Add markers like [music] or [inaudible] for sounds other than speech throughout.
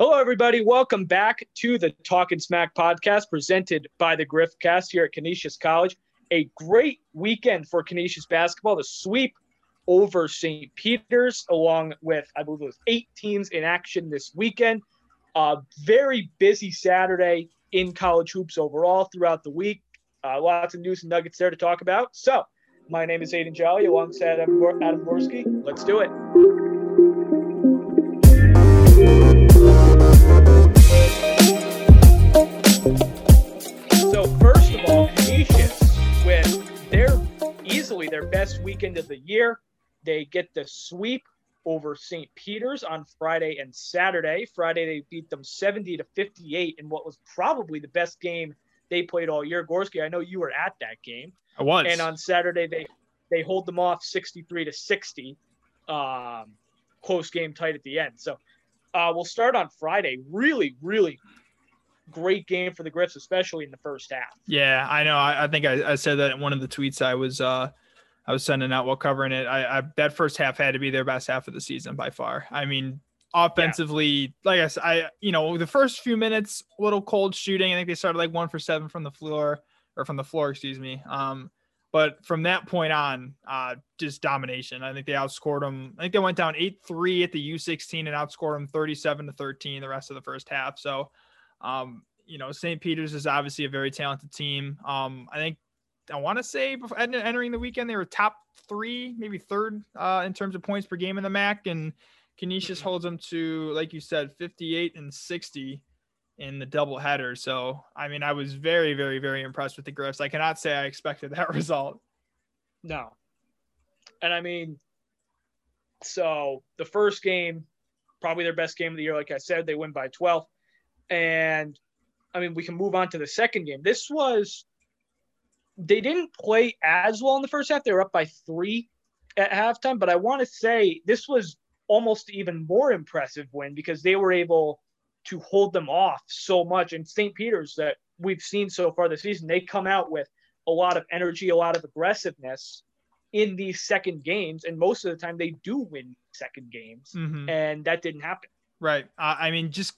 Hello, everybody. Welcome back to the Talking Smack podcast presented by the Griffcast here at Canisius College. A great weekend for Canisius basketball. The sweep over St. Peter's, along with, I believe it was eight teams in action this weekend. A very busy Saturday in college hoops overall throughout the week. Uh, lots of news and nuggets there to talk about. So, my name is Aiden Jolly alongside Adam, Adam. Let's do it. Easily their best weekend of the year. They get the sweep over St. Peter's on Friday and Saturday. Friday they beat them 70 to 58 in what was probably the best game they played all year. Gorski, I know you were at that game. I was. And on Saturday they they hold them off 63 to 60. Um, close game tight at the end. So uh, we'll start on Friday. Really, really great game for the Griffs, especially in the first half. Yeah, I know. I, I think I, I, said that in one of the tweets I was uh, I was sending out while covering it. I, I, that first half had to be their best half of the season by far. I mean, offensively, yeah. like I said, I you know the first few minutes, little cold shooting. I think they started like one for seven from the floor or from the floor, excuse me. Um, but from that point on, uh, just domination. I think they outscored them. I think they went down 8 3 at the U16 and outscored them 37 to 13 the rest of the first half. So, um, you know, St. Peter's is obviously a very talented team. Um, I think I want to say before entering the weekend, they were top three, maybe third uh, in terms of points per game in the MAAC. And Canisius mm-hmm. holds them to, like you said, 58 and 60 in the double header. So, I mean, I was very, very, very impressed with the Griffs. I cannot say I expected that [laughs] result. No. And I mean, so the first game, probably their best game of the year. Like I said, they win by 12. And I mean, we can move on to the second game. This was, they didn't play as well in the first half. They were up by three at halftime. But I want to say this was almost even more impressive win because they were able to hold them off so much. And St. Peter's that we've seen so far this season, they come out with a lot of energy, a lot of aggressiveness in these second games, and most of the time they do win second games, mm-hmm. and that didn't happen. Right. Uh, I mean, just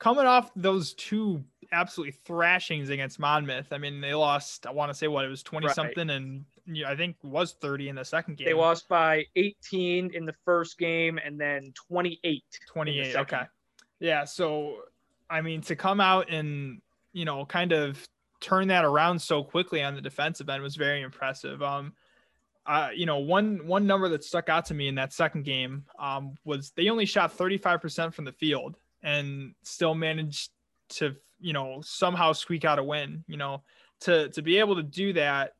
coming off those two absolutely thrashings against Monmouth. I mean, they lost. I want to say what it was twenty right. something, and I think was thirty in the second game. They lost by eighteen in the first game, and then twenty eight. Twenty eight. Okay. Yeah. So, I mean, to come out and, you know, kind of turn that around so quickly on the defensive end was very impressive. Um, uh, you know, one one number that stuck out to me in that second game um, was they only shot 35% from the field and still managed to, you know, somehow squeak out a win. You know, to to be able to do that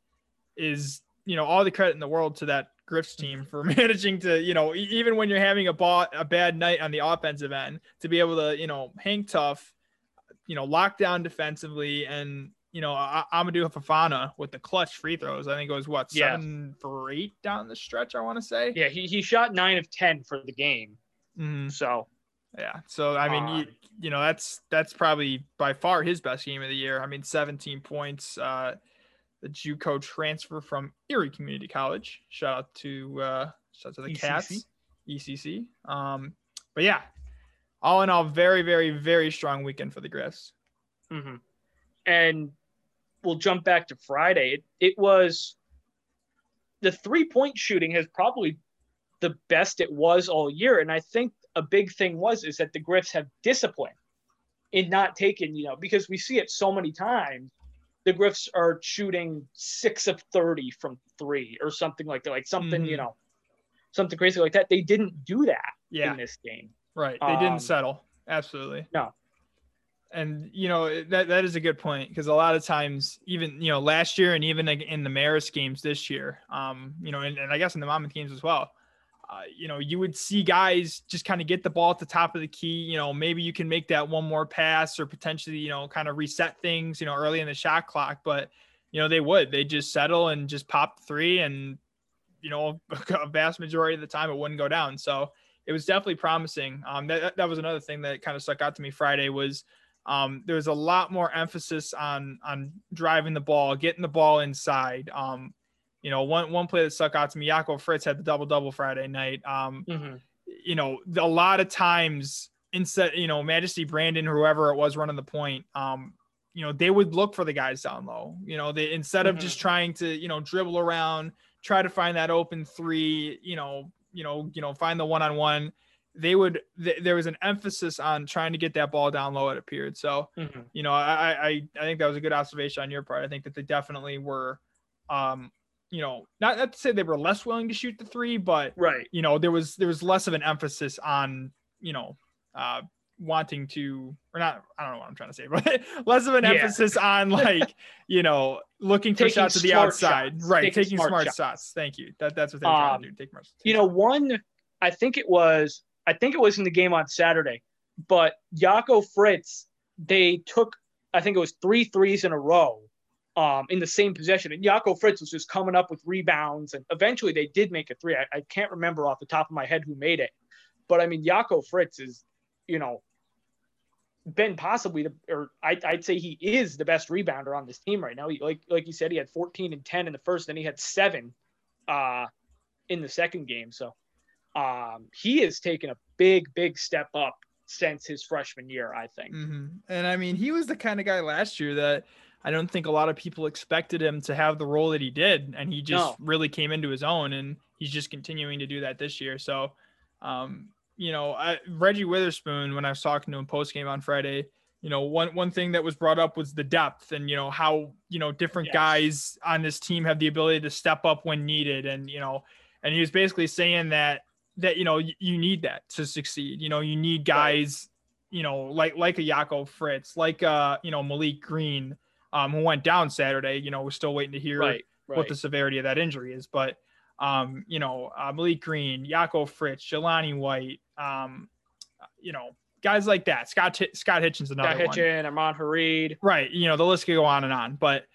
is, you know, all the credit in the world to that Griff's team for [laughs] managing to, you know, even when you're having a ball, a bad night on the offensive end, to be able to, you know, hang tough, you know, lock down defensively, and you know, Amadou Fofana with the clutch free throws. I think it was what seven yeah. for eight down the stretch. I want to say. Yeah, he he shot nine of ten for the game. Mm-hmm. So. Yeah. So I mean, you, you know, that's that's probably by far his best game of the year. I mean, 17 points. Uh, the JUCO transfer from Erie Community College. Shout out to uh, shout out to the ECC. Cats, ECC. Um, but yeah, all in all, very, very, very strong weekend for the Griffs. Mm-hmm. And we'll jump back to Friday. It, it was the three point shooting has probably the best it was all year, and I think a big thing was is that the Griffs have discipline in not taking, you know, because we see it so many times the Griffs are shooting six of 30 from three or something like that, like something, mm-hmm. you know, something crazy like that. They didn't do that yeah. in this game. Right. They um, didn't settle. Absolutely. No. And, you know, that, that is a good point because a lot of times, even, you know, last year and even in the Maris games this year, um, you know, and, and I guess in the Monmouth games as well, uh, you know, you would see guys just kind of get the ball at the top of the key. You know, maybe you can make that one more pass or potentially, you know, kind of reset things, you know, early in the shot clock. But, you know, they would. They just settle and just pop three. And, you know, [laughs] a vast majority of the time it wouldn't go down. So it was definitely promising. Um, that, that was another thing that kind of stuck out to me Friday was um, there was a lot more emphasis on on driving the ball, getting the ball inside. Um, you know, one one play that stuck out to me, Jacco Fritz had the double double Friday night. Um, mm-hmm. You know, a lot of times instead, you know, Majesty Brandon, whoever it was running the point, um, you know, they would look for the guys down low. You know, they instead of mm-hmm. just trying to, you know, dribble around, try to find that open three, you know, you know, you know, find the one on one. They would. Th- there was an emphasis on trying to get that ball down low. It appeared. So, mm-hmm. you know, I, I I think that was a good observation on your part. I think that they definitely were, um, you know, not, not to say they were less willing to shoot the three, but right, you know, there was there was less of an emphasis on, you know, uh, wanting to or not i don't know what i'm trying to say [laughs] but less of an yeah. emphasis on like [laughs] you know looking for shots to the outside shots. right taking, taking smart, smart shots. shots. thank you that, that's what they're um, trying to um, do take, take you know one i think it was i think it was in the game on saturday but Jacco Fritz they took i think it was three threes in a row um, in the same possession. And Jacco Fritz was just coming up with rebounds. And eventually they did make a three. I, I, can't remember off the top of my head who made it. But I mean, Jacco Fritz is, you know, been possibly the, or I, would say he is the best rebounder on this team right now. He, like like you said, he had 14 and 10 in the first, then he had seven uh, in the second game. So um, he has taken a big big step up since his freshman year, I think. Mm-hmm. And I mean, he was the kind of guy last year that I don't think a lot of people expected him to have the role that he did, and he just no. really came into his own, and he's just continuing to do that this year. So. Um, you know, I, Reggie Witherspoon, when I was talking to him post game on Friday, you know, one one thing that was brought up was the depth and you know how you know different yes. guys on this team have the ability to step up when needed, and you know, and he was basically saying that that you know you, you need that to succeed. You know, you need guys, right. you know, like like a Jacco Fritz, like uh you know Malek Green, um, who went down Saturday. You know, we're still waiting to hear right, right. what the severity of that injury is, but um, you know, uh, Malek Green, Jacco Fritz, Jelani White, um, you know, guys like that. Scott Scott Hitchens, another Scott Hitchon, Ahmad Fareed. Right. You know, the list could go on and on. But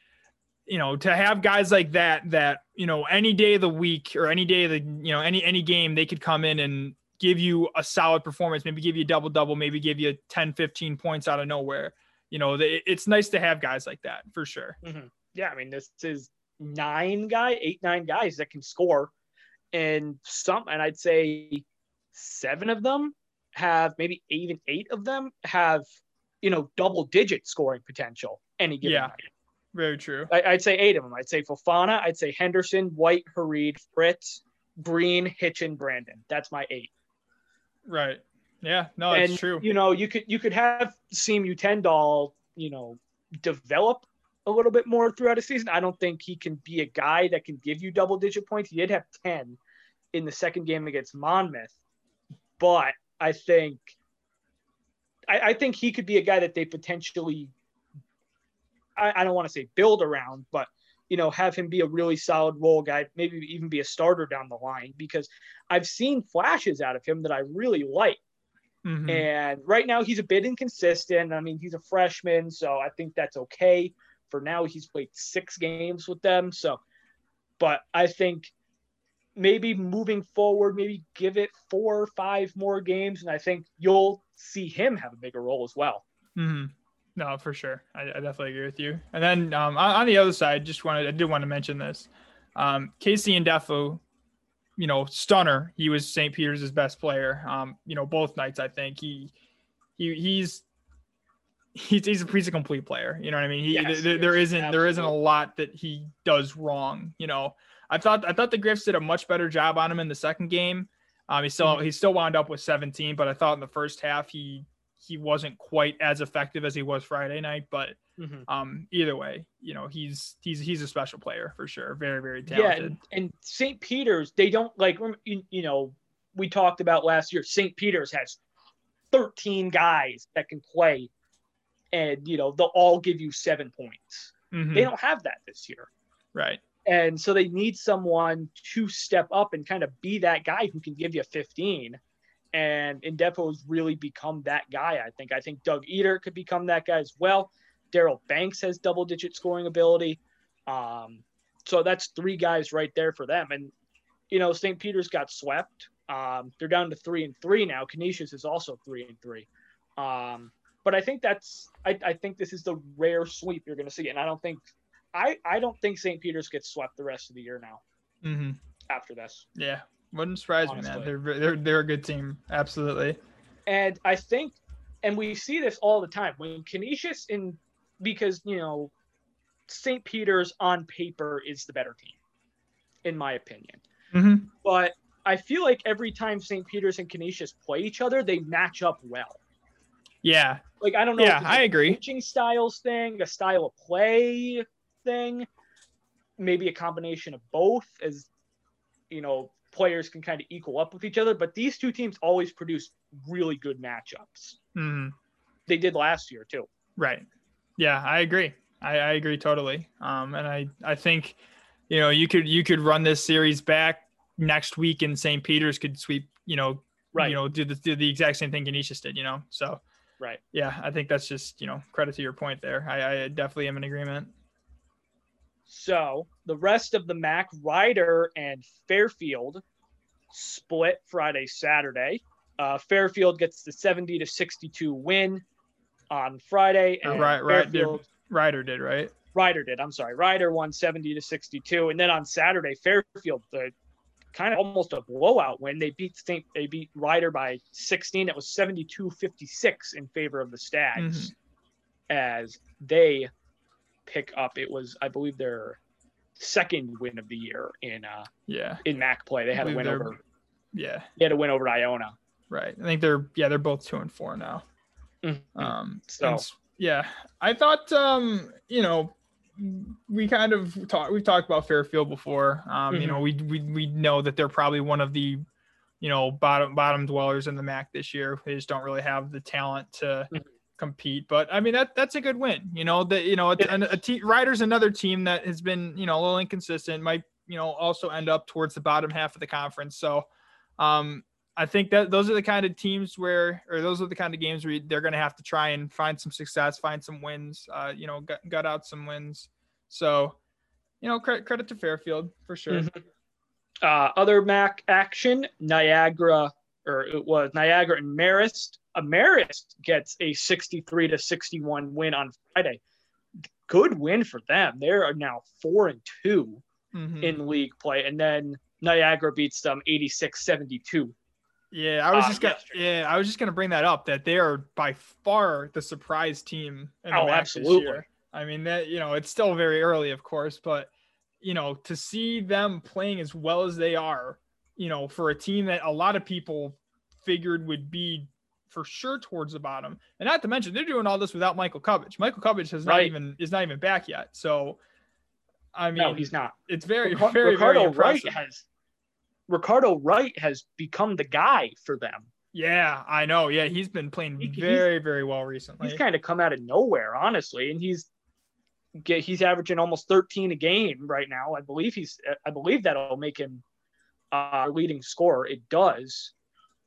you know, to have guys like that, that you know, any day of the week or any day of the, you know, any any game, they could come in and give you a solid performance, maybe give you a double double, maybe give you 10, 15 points out of nowhere. You know, it's nice to have guys like that for sure. Mm-hmm. Yeah, I mean, this is nine guy, eight, nine guys that can score. And some, and I'd say seven of them have maybe even eight of them have, you know, double digit scoring potential any given yeah, night. Very true. I, would say eight of them. I'd say Fofana, I'd say Henderson, White, Fareed, Fritz, Green, Hitchon, Brandon. That's my eight. Right. Yeah. No, it's true. You know, you could you could have Siem Uijtendaal, you know, develop a little bit more throughout a season. I don't think he can be a guy that can give you double digit points. He did have 10 in the second game against Monmouth, but I think I, I think he could be a guy that they potentially I, I don't want to say build around, but you know, have him be a really solid role guy, maybe even be a starter down the line because I've seen flashes out of him that I really like. Mm-hmm. And right now he's a bit inconsistent. I mean, he's a freshman, so I think that's okay for now he's played six games with them. So, but I think maybe moving forward, maybe give it four or five more games, and I think you'll see him have a bigger role as well. Mm-hmm. No, for sure. I, I, definitely agree with you. And then um, on, on, the other side, just wanted I did want to mention this. Um, and Ndefo, you know, stunner. He was St. Peter's best player. Um, you know, both nights. I think he he he's he's, he's a he's a complete player. You know what I mean? He yes, there, there isn't absolutely. there isn't a lot that he does wrong. You know, I thought I thought the Griffs did a much better job on him in the second game. Um, he still mm-hmm. he still wound up with 17, but I thought in the first half he he wasn't quite as effective as he was Friday night. But mm-hmm. um, either way, you know he's he's he's a special player for sure. Very very talented. Yeah, and, and St. Peter's they don't like you, you know we talked about last year. St. Peter's has 13 guys that can play and you know they'll all give you seven points. Mm-hmm. They don't have that this year, right? And so they need someone to step up and kind of be that guy who can give you 15. And Ndefo has really become that guy. I think. I think Doug Edert could become that guy as well. Daryl Banks has double digit scoring ability. Um, so that's three guys right there for them. And you know, St. Peter's got swept. Um, they're down to three and three now. Canisius is also three and three. Um, but I think that's I, I think this is the rare sweep you're going to see, and I don't think I I don't think St. Peter's gets swept the rest of the year now. Mm-hmm. After this, yeah, wouldn't surprise Honestly. me, man. They're they're they're a good team, absolutely. And I think, and we see this all the time when Canisius in because you know St. Peter's on paper is the better team, in my opinion. Mm-hmm. But I feel like every time St. Peter's and Canisius play each other, they match up well. Yeah. Like I don't know. Yeah, I a agree. Coaching styles thing, a style of play thing, maybe a combination of both, as you know, players can kind of equal up with each other. But these two teams always produce really good matchups. hmm They did last year too. Right. Yeah, I agree. I, I agree totally. Um, and I, I think, you know, you could you could run this series back next week, and St. Peter's could sweep. You know, Right. You know, do the do the exact same thing Canisius did. You know, so Right. yeah, I think that's just you know credit to your point there. I, I definitely am in agreement. So the rest of the MAAC, Rider and Fairfield split Friday, Saturday. Uh, Fairfield gets the 70 to 62 win on Friday, Or and Ry- did- Fairfield Rider did right. Rider did. I'm sorry, Rider won 70 to 62, and then on Saturday, Fairfield the kind of almost a blowout win. They beat St. They beat Rider by 16. It was 72-56 in favor of the Stags, as they pick up. It was, I believe, their second win of the year in uh Yeah. in MAAC play. They had a win over. Yeah. They had a win over Iona. Right. I think they're yeah they're both two and four now. Mhm. Um. So- and yeah, I thought um you know we kind of talked we've talked about Fairfield before. Um. You know we we we know that they're probably one of the you know bottom bottom dwellers in the MAAC this year. They just don't really have the talent to. Mhm. compete but i mean that that's a good win you know that you know a, a, a te- Rider's another team that has been you know a little inconsistent might you know also end up towards the bottom half of the conference so um I think that those are the kind of teams where, or those are the kind of games where they're going to have to try and find some success, find some wins, uh, you know, gut, gut out some wins. So, you know, credit, credit to Fairfield for sure. Mhm. Uh, other MAAC action, Niagara, or it was Niagara and Marist. Uh, Marist gets a 63 to 61 win on Friday. Good win for them. They are now four and 2 Mhm. in league play, and then Niagara beats them 86 72. Yeah, I was uh, just gonna, yesterday. yeah, I was just gonna bring that up that they are by far the surprise team. In the Oh, absolutely. year. I mean that you know it's still very early, of course, but you know to see them playing as well as they are, you know, for a team that a lot of people figured would be for sure towards the bottom, and not to mention they're doing all this without Michael Cubbage. Michael Cubbage has not Right. even is not even back yet, so I mean, no, he's not. it's very very Ricardo very Wright impressive. has Ricardo Wright has become the guy for them. Yeah, I know. Yeah, he's been playing He- very very well recently. he's kind of come out of nowhere, honestly, and he's get he's averaging almost 13 a game right now. I believe he's I believe that'll make him uh leading scorer. It does.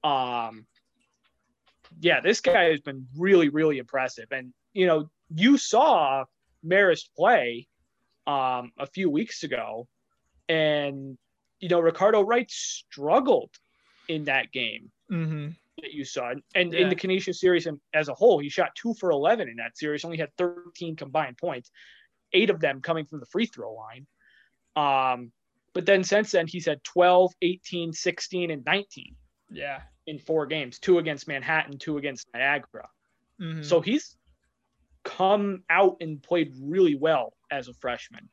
Um yeah, this guy has been really, really impressive. And you know, you saw Marist play um a few weeks ago, and you know, Ricardo Wright struggled in that game hmm that you saw. And, Yeah. in the Canisius series as a whole, he shot two for 11 in that series, only had 13 combined points, eight of them coming from the free throw line. Um, but then since then, he's had 12, 18, 16, and 19 Yeah. in four games two against Manhattan, two against Niagara. Mhm. So he's come out and played really well as a freshman.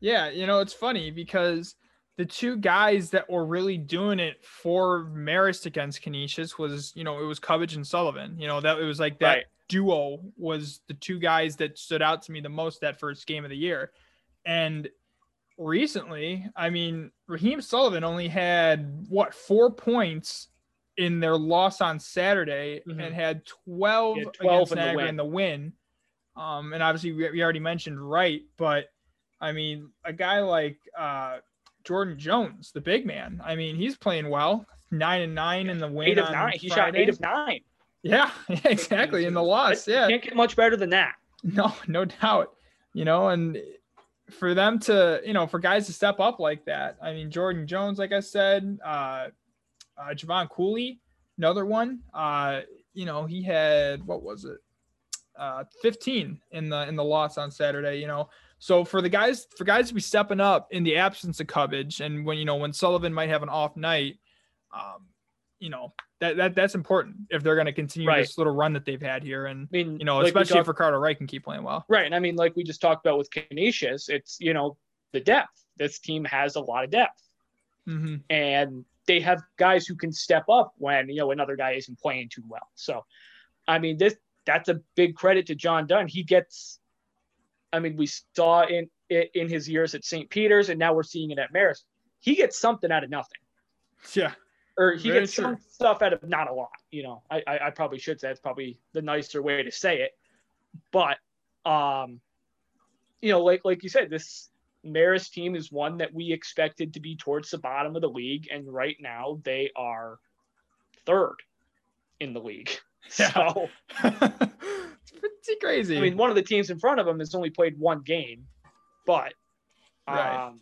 Yeah, you know, it's funny because the two guys that were really doing it for Marist against Canisius was, you know, it was Cubbage and Sullivan. You know, that it was like that Right. duo was the two guys that stood out to me the most that first game of the year. And recently, I mean, Raheim Sullivan only had what four points in their loss on Saturday Mhm. and had 12, had 12 against in the Niagara win. in the win. Um, and obviously we, we already mentioned Wright, but I mean, a guy like uh, Jordan Jones, the big man. I mean, he's playing well. Nine and nine in the win. Eight of nine. He shot eight of nine. Yeah, [laughs] yeah, exactly. In the loss. Yeah. Can't get much better than that. No, no doubt. You know, and for them to, you know, for guys to step up like that. I mean, Jordan Jones, like I said, uh, uh Javon Cooley, another one. Uh, you know, he had what was it? Uh 15 in the in the loss on Saturday, you know. So for the guys for guys to be stepping up in the absence of Cubbage and when you know when Sullivan might have an off night, um, you know that, that that's important if they're going to continue Right. this little run that they've had here, and I mean, you know, like especially talked- if Ricardo Wright can keep playing well. Right. And I mean, like we just talked about with Canisius, it's, you know, the depth. This team has a lot of depth. hmm And they have guys who can step up when, you know, another guy isn't playing too well. So, I mean, this that's a big credit to John Dunn. He gets, I mean, we saw in in his years at St. Peter's, and now we're seeing it at Marist. He gets something out of nothing. Yeah, or he Very gets some stuff out of not a lot. You know, I, I I probably should say that's probably the nicer way to say it, but um, you know, like like you said, this Marist team is one that we expected to be towards the bottom of the league, and right now they are third in the league. Yeah. [laughs] So [laughs] it's pretty crazy. I mean, one of the teams in front of them has only played one game, but um, Right.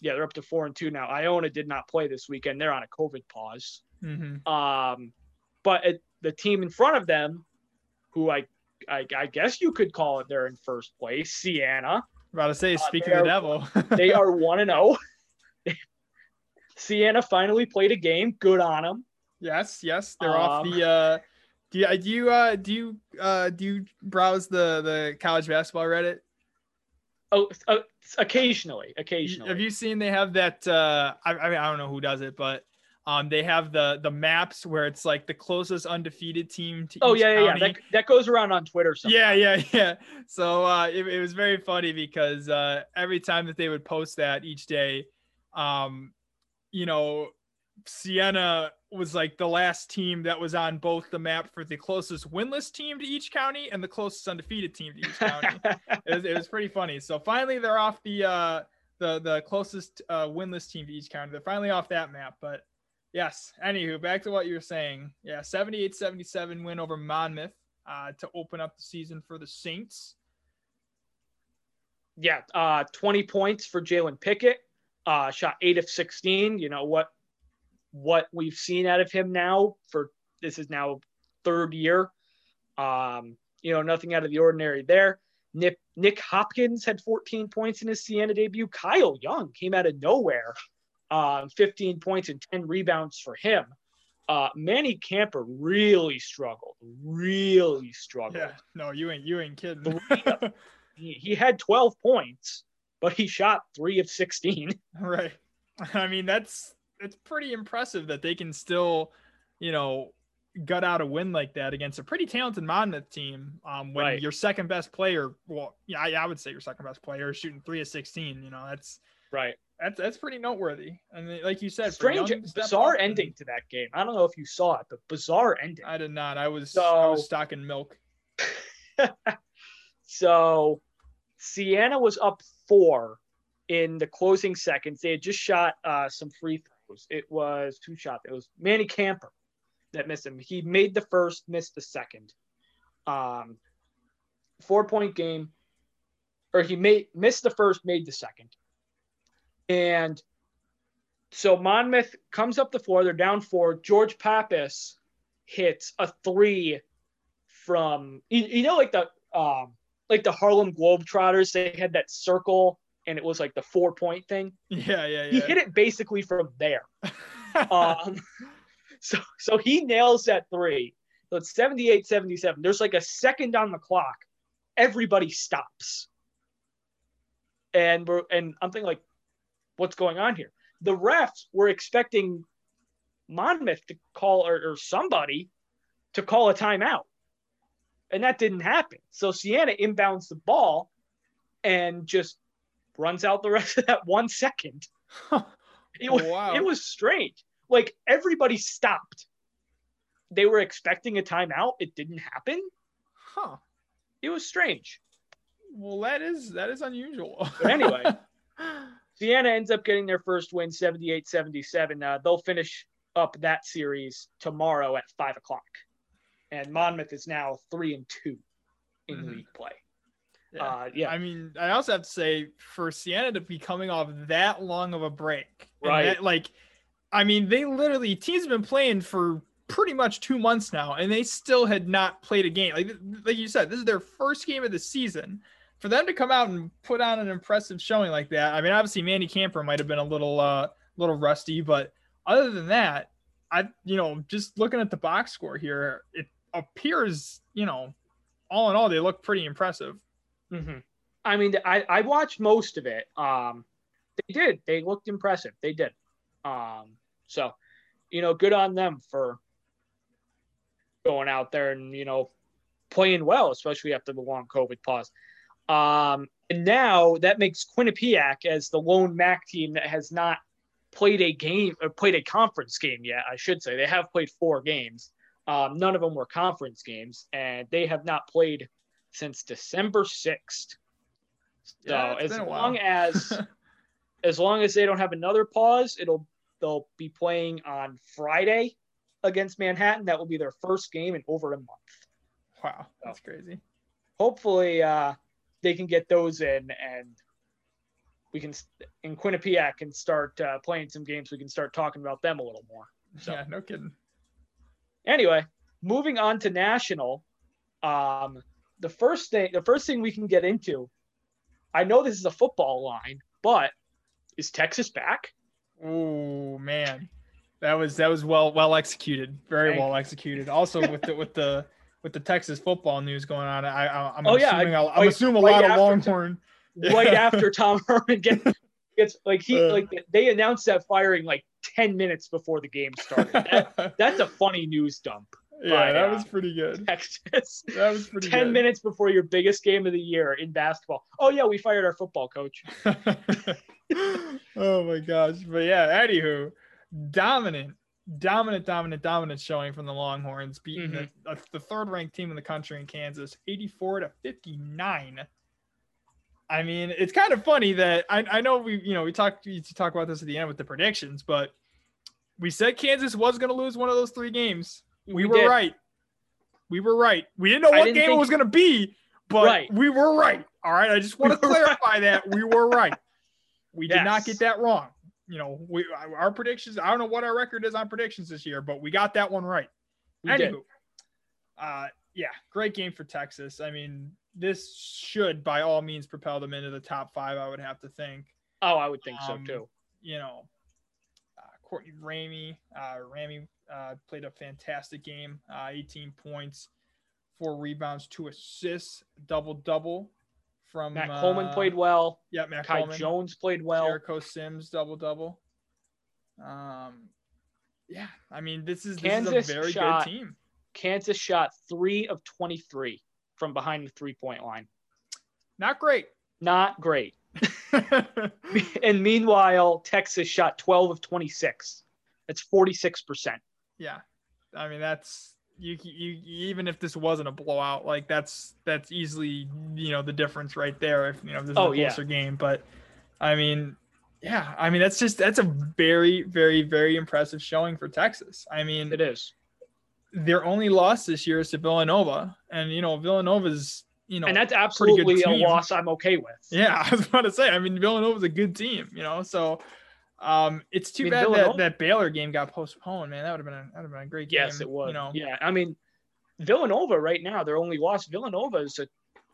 yeah, they're up to four and two now. Iona did not play this weekend; they're on a COVID pause. Mhm. Um, but it, the team in front of them, who I, I, I guess you could call it, they're in first place. Siena, about to say, uh, speak of the devil. [laughs] they are one and zero. Siena finally played a game. Good on them. yes, yes, they're off Um, the. uh do you, do you uh do you uh do you browse the the college basketball Reddit? Oh, uh, occasionally, occasionally. Have you seen they have that? Uh, I, I mean, I don't know who does it, but um, they have the the maps where it's like the closest undefeated team to. oh yeah, yeah, yeah. That, that goes around on Twitter. Sometimes. Yeah, yeah, [laughs] yeah. So uh, it, it was very funny because uh, every time that they would post that each day, um, you know, Siena was like the last team that was on both the map for the closest winless team to each county and the closest undefeated team to each county. [laughs] it, was, it was pretty funny. So finally, they're off the uh, the the closest uh, winless team to each county. They're finally off that map. But yes, anywho, back to what you were saying. Yeah, 78-77 win over Monmouth uh, to open up the season for the Saints. yeah, uh, 20 points for Jalen Pickett. Uh, shot eight of 16. You know what? What we've seen out of him now for this is now third year. Um, you know, nothing out of the ordinary there. Nick, Nick Hopkins had 14 points in his Siena debut. Kyle Young came out of nowhere, um, 15 points and 10 rebounds for him. Uh, Manny Camper really struggled, really struggled. Yeah, no, you ain't you ain't kidding. [laughs] He, he had 12 points, but he shot three of 16. right. I mean, that's it's pretty impressive that they can still, you know, gut out a win like that against a pretty talented Monmouth team. Um, when Right. your second best player, well, yeah, I, I would say your second best player is shooting three of sixteen. You know, that's Right. that's that's pretty noteworthy. And like you said, Strange, Young to step bizarre up and- ending to that game. I don't know if you saw it, but bizarre ending. I did not. I was I was stocking milk. [laughs] So Siena was up four in the closing seconds. They had just shot uh, some free throws. It was two shots. It was Manny Camper that missed him. He made the first, missed the second. Um, four point game, or he made missed the first, made the second. And so Monmouth comes up the floor. They're down four. George Pappas hits a three from you, you know like the um like the Harlem Globetrotters. They had that circle and it was like the four point thing. Yeah, yeah, yeah. He hit it basically from there. [laughs] Um, so so he nails that three. So it's 78 77. There's like a second on the clock. Everybody stops. And we're and I'm thinking like, what's going on here? The refs were expecting Monmouth to call or, or somebody to call a timeout. And that didn't happen. So Siena inbounds the ball and just runs out the rest of that one second. [laughs] It was, Wow. it was strange. Like everybody stopped. They were expecting a timeout. It didn't happen. huh. It was strange. Well, that is that is unusual. But anyway. [laughs] Siena ends up getting their first win 78 77. Uh, they'll finish up that series tomorrow at five o'clock. And Monmouth is now three and two in Mhm. league play. Yeah. Uh, yeah. I mean, I also have to say for Siena to be coming off that long of a break, Right. that, like, I mean, they literally teams have been playing for pretty much two months now, and they still had not played a game. Like, like you said, this is their first game of the season. For them to come out and put on an impressive showing like that, I mean, obviously Manny Camper might have been a little, uh, little rusty, but other than that, I, you know, just looking at the box score here, it appears, you know, all in all, they look pretty impressive. Mm-hmm. I mean, I, I watched most of it. Um, they did. They looked impressive. They did. Um, so, you know, good on them for going out there and you know playing well, especially after the long COVID pause. Um, and now that makes Quinnipiac as the lone MAAC team that has not played a game or played a conference game yet. I should say they have played four games. Um, none of them were conference games, and they have not played since December sixth. So Yeah, as long as [laughs] as long as they don't have another pause, it'll they'll be playing on Friday against Manhattan. That will be their first game in over a month. Wow, that's crazy. Hopefully, uh, they can get those in, and we can in Quinnipiac can start uh, playing some games. We can start talking about them a little more. So- Yeah, no kidding. Anyway, moving on to national. Um, the first thing, the first thing we can get into. I know this is a football line, but is Texas back? Oh man, that was that was well well executed, very Thank well executed. Also with the with the with the Texas football news going on, I, I I'm Oh, yeah, assuming I- a- I'm right- assuming a right lot of Longhorn. right after Tom [laughs] Herman gets gets like he Uh. like they announced that firing like ten minutes before the game started. That- that's a funny news dump. Yeah, that uh, was pretty good. Texas. [laughs] That was pretty Ten good. minutes before your biggest game of the year in basketball. Oh yeah, we fired our football coach. [laughs] oh my gosh. But yeah, anywho, dominant, dominant, dominant, dominant showing from the Longhorns, beating Mhm. the, the third ranked team in the country in Kansas, 84 to 59. I mean, it's kind of funny that I, I know we, you know, we talked we talk about this at the end with the predictions, but we said Kansas was going to lose one of those three games. We, were did. right. We were right. We didn't know what didn't game it was going to be, but Right. we were right. All right. I just want to [laughs] We were clarify that we were right. We did not get that wrong. You know, we our predictions. I don't know what our record is on predictions this year, but we got that one right. We did. Uh, yeah, great game for Texas. I mean, this should by all means propel them into the top five. I would have to think. Oh, I would think so Um, too. You know, uh, Courtney Ramey, uh, Ramey uh, played a fantastic game. Uh, 18 points, four rebounds, two assists, double double from Matt Coleman uh, played well. Yeah, Matt Kai Coleman. Jones played well. Jericho Sims double double. Um, yeah, I mean this is this is a very shot- good team. Kansas shot three of twenty-three from behind the three-point line. Not great. Not great. [laughs] [laughs] And meanwhile, Texas shot 12 of 26. That's 46%. Yeah, I mean that's you, you. Even if this wasn't a blowout, like that's that's easily you know the difference right there. If you know if this is Oh, a yeah. closer game, but I mean, yeah, I mean that's just that's a very very very impressive showing for Texas. I mean, It is. their only loss this year is to Villanova, and you know Villanova's you know And that's absolutely a loss I'm okay with. Yeah, [laughs] I was about to say. I mean, Villanova's a good team, you know. So, um, it's too I mean, bad Villanova- that that Baylor game got postponed. Man, that would have been a, that would have been a great game. Yes, it was. You know, Yeah. I mean, Villanova right now, their only loss, Villanova is a,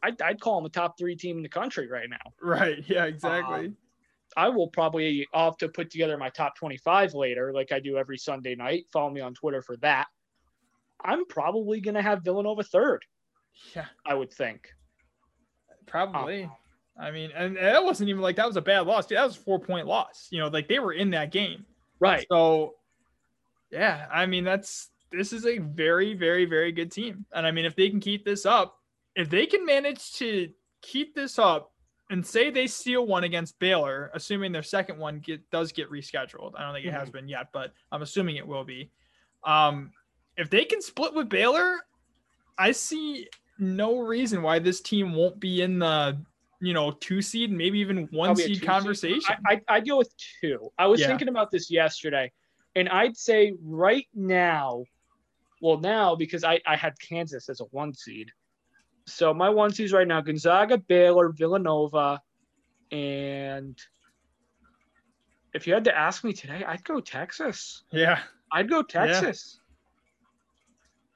I'd, I'd call them a top three team in the country right now. right? [laughs] Yeah, exactly. Um, I will probably, I'll have to put together my top 25 later, like I do every Sunday night. Follow me on Twitter for that. I'm probably going to have Villanova third, yeah, I would think. probably. Um, I mean, and that wasn't even like that was a bad loss. That was a four point loss. You know, like they were in that game. Right. So, yeah, I mean, that's this is a very, very, very good team. And I mean, if they can keep this up, if they can manage to keep this up and say they steal one against Baylor, assuming their second one get, does get rescheduled, I don't think it has been yet, but I'm assuming it will be. Um, if they can split with Baylor, I see no reason why this team won't be in the you know two seed, maybe even one seed two seed. conversation. I, I, I'd go with two. I was Yeah. thinking about this yesterday, and I'd say right now, well, now because I, I had Kansas as a one seed. So my one seeds right now Gonzaga, Baylor, Villanova, and if you had to ask me today, I'd go Texas. yeah, I'd go Texas.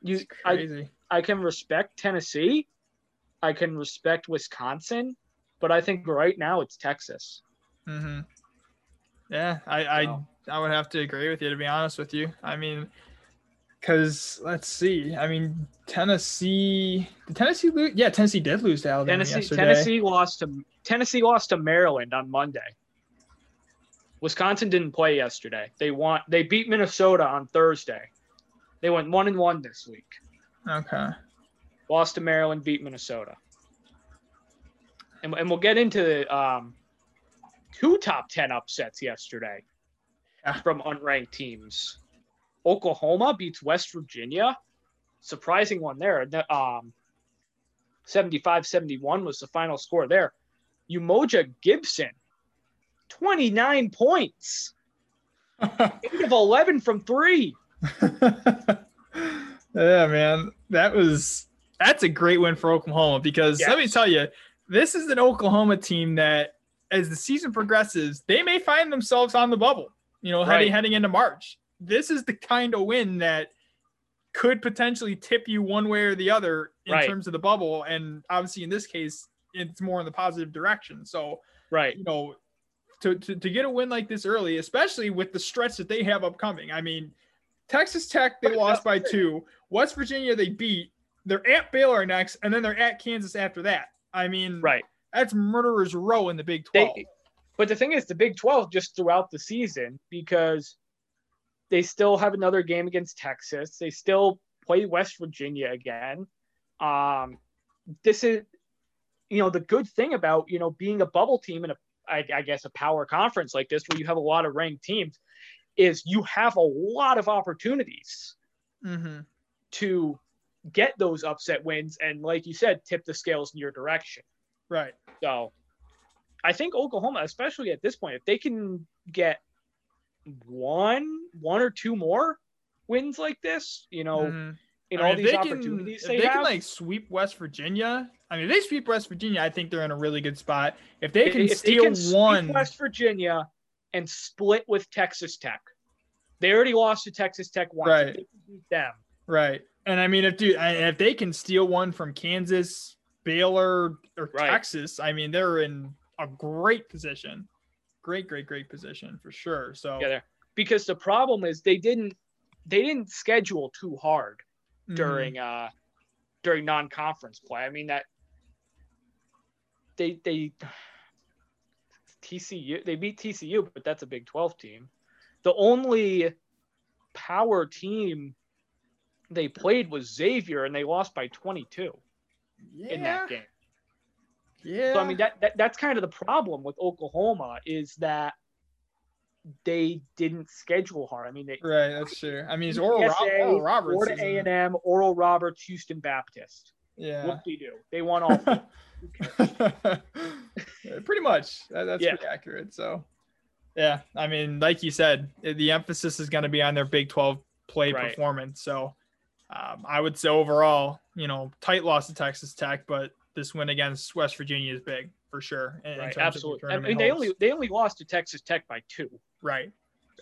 You, it's I. I can respect Tennessee. I can respect Wisconsin, but I think right now it's Texas. Mm-hmm. Yeah, I, I I would have to agree with you to be honest with you. I mean, because let's see. I mean, Tennessee. Did Tennessee lose? Yeah, Tennessee did lose to Alabama Tennessee yesterday. Tennessee lost to Tennessee lost to Maryland on Monday. Wisconsin didn't play yesterday. They want they beat Minnesota on Thursday. They went one and one this week. Okay. Lost to Maryland, beat Minnesota. And, and we'll get into um, two top 10 upsets yesterday from unranked teams. Oklahoma beats West Virginia. Surprising one there. The, Um, 75 71 was the final score there. Umoja Gibson, 29 points, [laughs] 8 of 11 from three. [laughs] yeah, man, that was that's a great win for Oklahoma because let me tell you, this is an Oklahoma team that, as the season progresses, they may find themselves on the bubble. You know, heading heading into March. This is the kind of win that could potentially tip you one way or the other in Right. terms of the bubble, and obviously in this case, it's more in the positive direction. So Right. you know, to, to, to get a win like this early, especially with the stretch that they have upcoming. I mean, Texas Tech, they lost by two. West Virginia, they beat. They're at Baylor next, and then they're at Kansas after that. I mean, Right. that's murderer's row in the Big 12. They, but the thing is, the Big 12 just throughout the season because they still have another game against Texas. They still play West Virginia again. Um, this is, you know, the good thing about you know being a bubble team in a, I, I guess, a power conference like this, where you have a lot of ranked teams, is you have a lot of opportunities Mhm. to get those upset wins, and like you said, tip the scales in your direction. Right. So I think Oklahoma, especially at this point, if they can get one, one or two more wins like this, you know, Mhm. in I all mean, these they can- opportunities if they, they have, can like sweep West Virginia. I mean, if they sweep West Virginia, I think they're in a really good spot. If they can if steal they can sweep one, West Virginia and split with Texas Tech, they already lost to Texas Tech once. Right. they can beat them. Right. And I mean, if dude, if they can steal one from Kansas, Baylor, or Right. Texas, I mean, they're in a great position. Great, great, great position for sure. So Yeah, because the problem is they didn't they didn't schedule too hard mhm. during uh during non-conference play. I mean that they they TCU they beat TCU, but that's a Big 12 team. The only power team they played was Xavier and they lost by 22 yeah, in that game. Yeah. So I mean that, that that's kind of the problem with Oklahoma is that they didn't schedule hard. I mean they right. That's true. I mean, it's Oral, Rob- Oral Roberts. Florida A and M, Oral Roberts, Houston Baptist. Yeah. What do you do? They won all. [laughs] pretty much. That, that's Yeah. pretty accurate. So, yeah, I mean, like you said, the emphasis is going to be on their Big 12 play Right. performance. So, um, I would say overall, you know, tight loss to Texas Tech, but this win against West Virginia is big for sure. in- in right, your absolutely. I mean, they hopes. only they only lost to Texas Tech by two. right.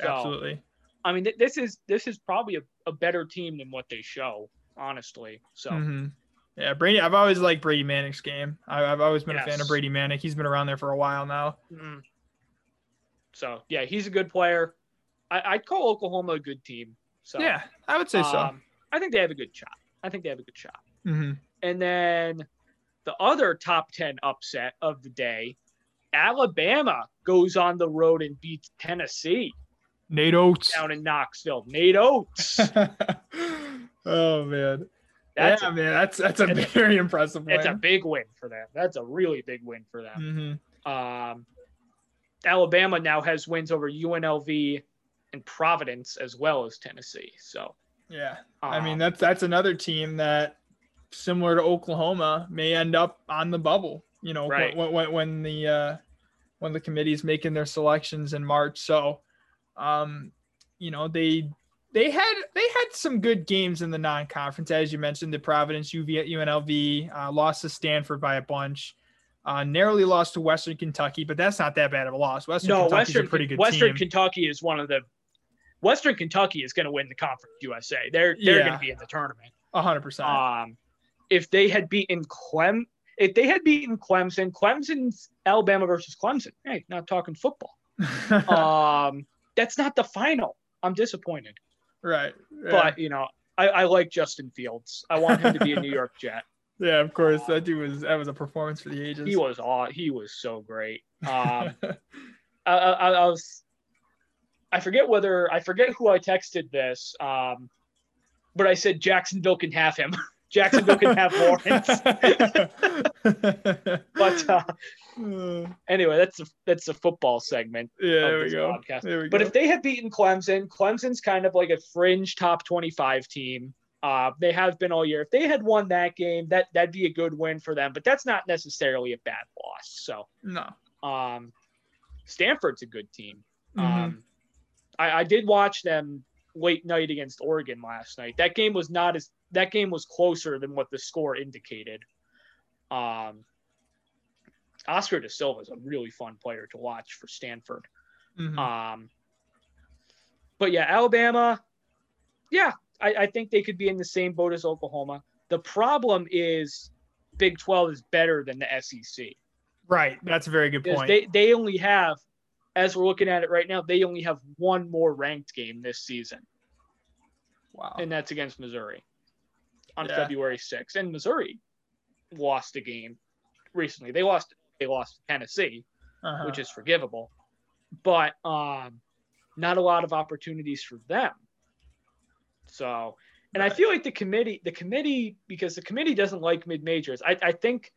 So, Absolutely. I mean, th- this is this is probably a, a better team than what they show, honestly. So Mhm. Yeah, Brady. I've always liked Brady Manek's game. I, I've always been a fan of Brady Manick. He's been around there for a while now. mm. so yeah, he's a good player. I, I'd call Oklahoma a good team. So yeah, I would say so. I think they have a good shot. I think they have a good shot. hmm And then the other top 10 upset of the day, Alabama goes on the road and beats Tennessee Nate Oats. down in Knoxville. Nate Oats. [laughs] oh man. That's, yeah, a, man, that's that's a [laughs] very impressive win. that's a big win for them. That's a really big win for them. hmm Um, Alabama now has wins over UNLV and Providence as well as Tennessee. So, Yeah, I mean um, that's that's another team that, similar to Oklahoma, may end up on the bubble. You know, Right. when, when when the uh, when the committee's making their selections in March. So, um, you know they they had they had some good games in the non-conference, as you mentioned. The Providence, UV, at UNLV uh, lost to Stanford by a bunch. Uh, narrowly lost to Western Kentucky, but that's not that bad of a loss. Western no, Kentucky's Western a pretty good Western team. Kentucky is one of the Western Kentucky is going to win the Conference USA. They're they're Yeah. going to be in the tournament. A hundred percent. Um, if they had beaten Clem, if they had beaten Clemson, Clemson's Alabama versus Clemson. Hey, not talking football. [laughs] um, that's not the final. I'm disappointed. Right. Yeah. But you know, I, I like Justin Fields. I want him to be a New York [laughs] Jet. yeah, of course. That dude was that was a performance for the ages. He was aw- he was so great. [laughs] Um, I, I, I was I forget whether I forget who I texted this, um, but I said Jacksonville can have him. [laughs] Jacksonville can have Lawrence. [laughs] but uh, anyway, that's a that's a football segment. yeah, of there we go. podcast. There we But go. if they had beaten Clemson, Clemson's kind of like a fringe top 25 team. Uh, they have been all year. If they had won that game, that that'd be a good win for them. But that's not necessarily a bad loss. So, no. um, Stanford's a good team. Mhm. Um, I, I did watch them late night against Oregon last night. That game was not as that game was closer than what the score indicated. Um, Oscar da Silva is a really fun player to watch for Stanford. Mhm. Um, but yeah, Alabama, yeah, I, I think they could be in the same boat as Oklahoma. The problem is Big 12 is better than the SEC. right. That's a very good point. they, they only have, as we're looking at it right now, they only have one more ranked game this season, wow. and that's against Missouri on Yeah. February 6th. And Missouri lost a game recently. They lost they lost to Tennessee. Uh-huh. which is forgivable, but um, not a lot of opportunities for them. So, and I feel like the committee, the committee, because the committee doesn't like mid majors. I, I think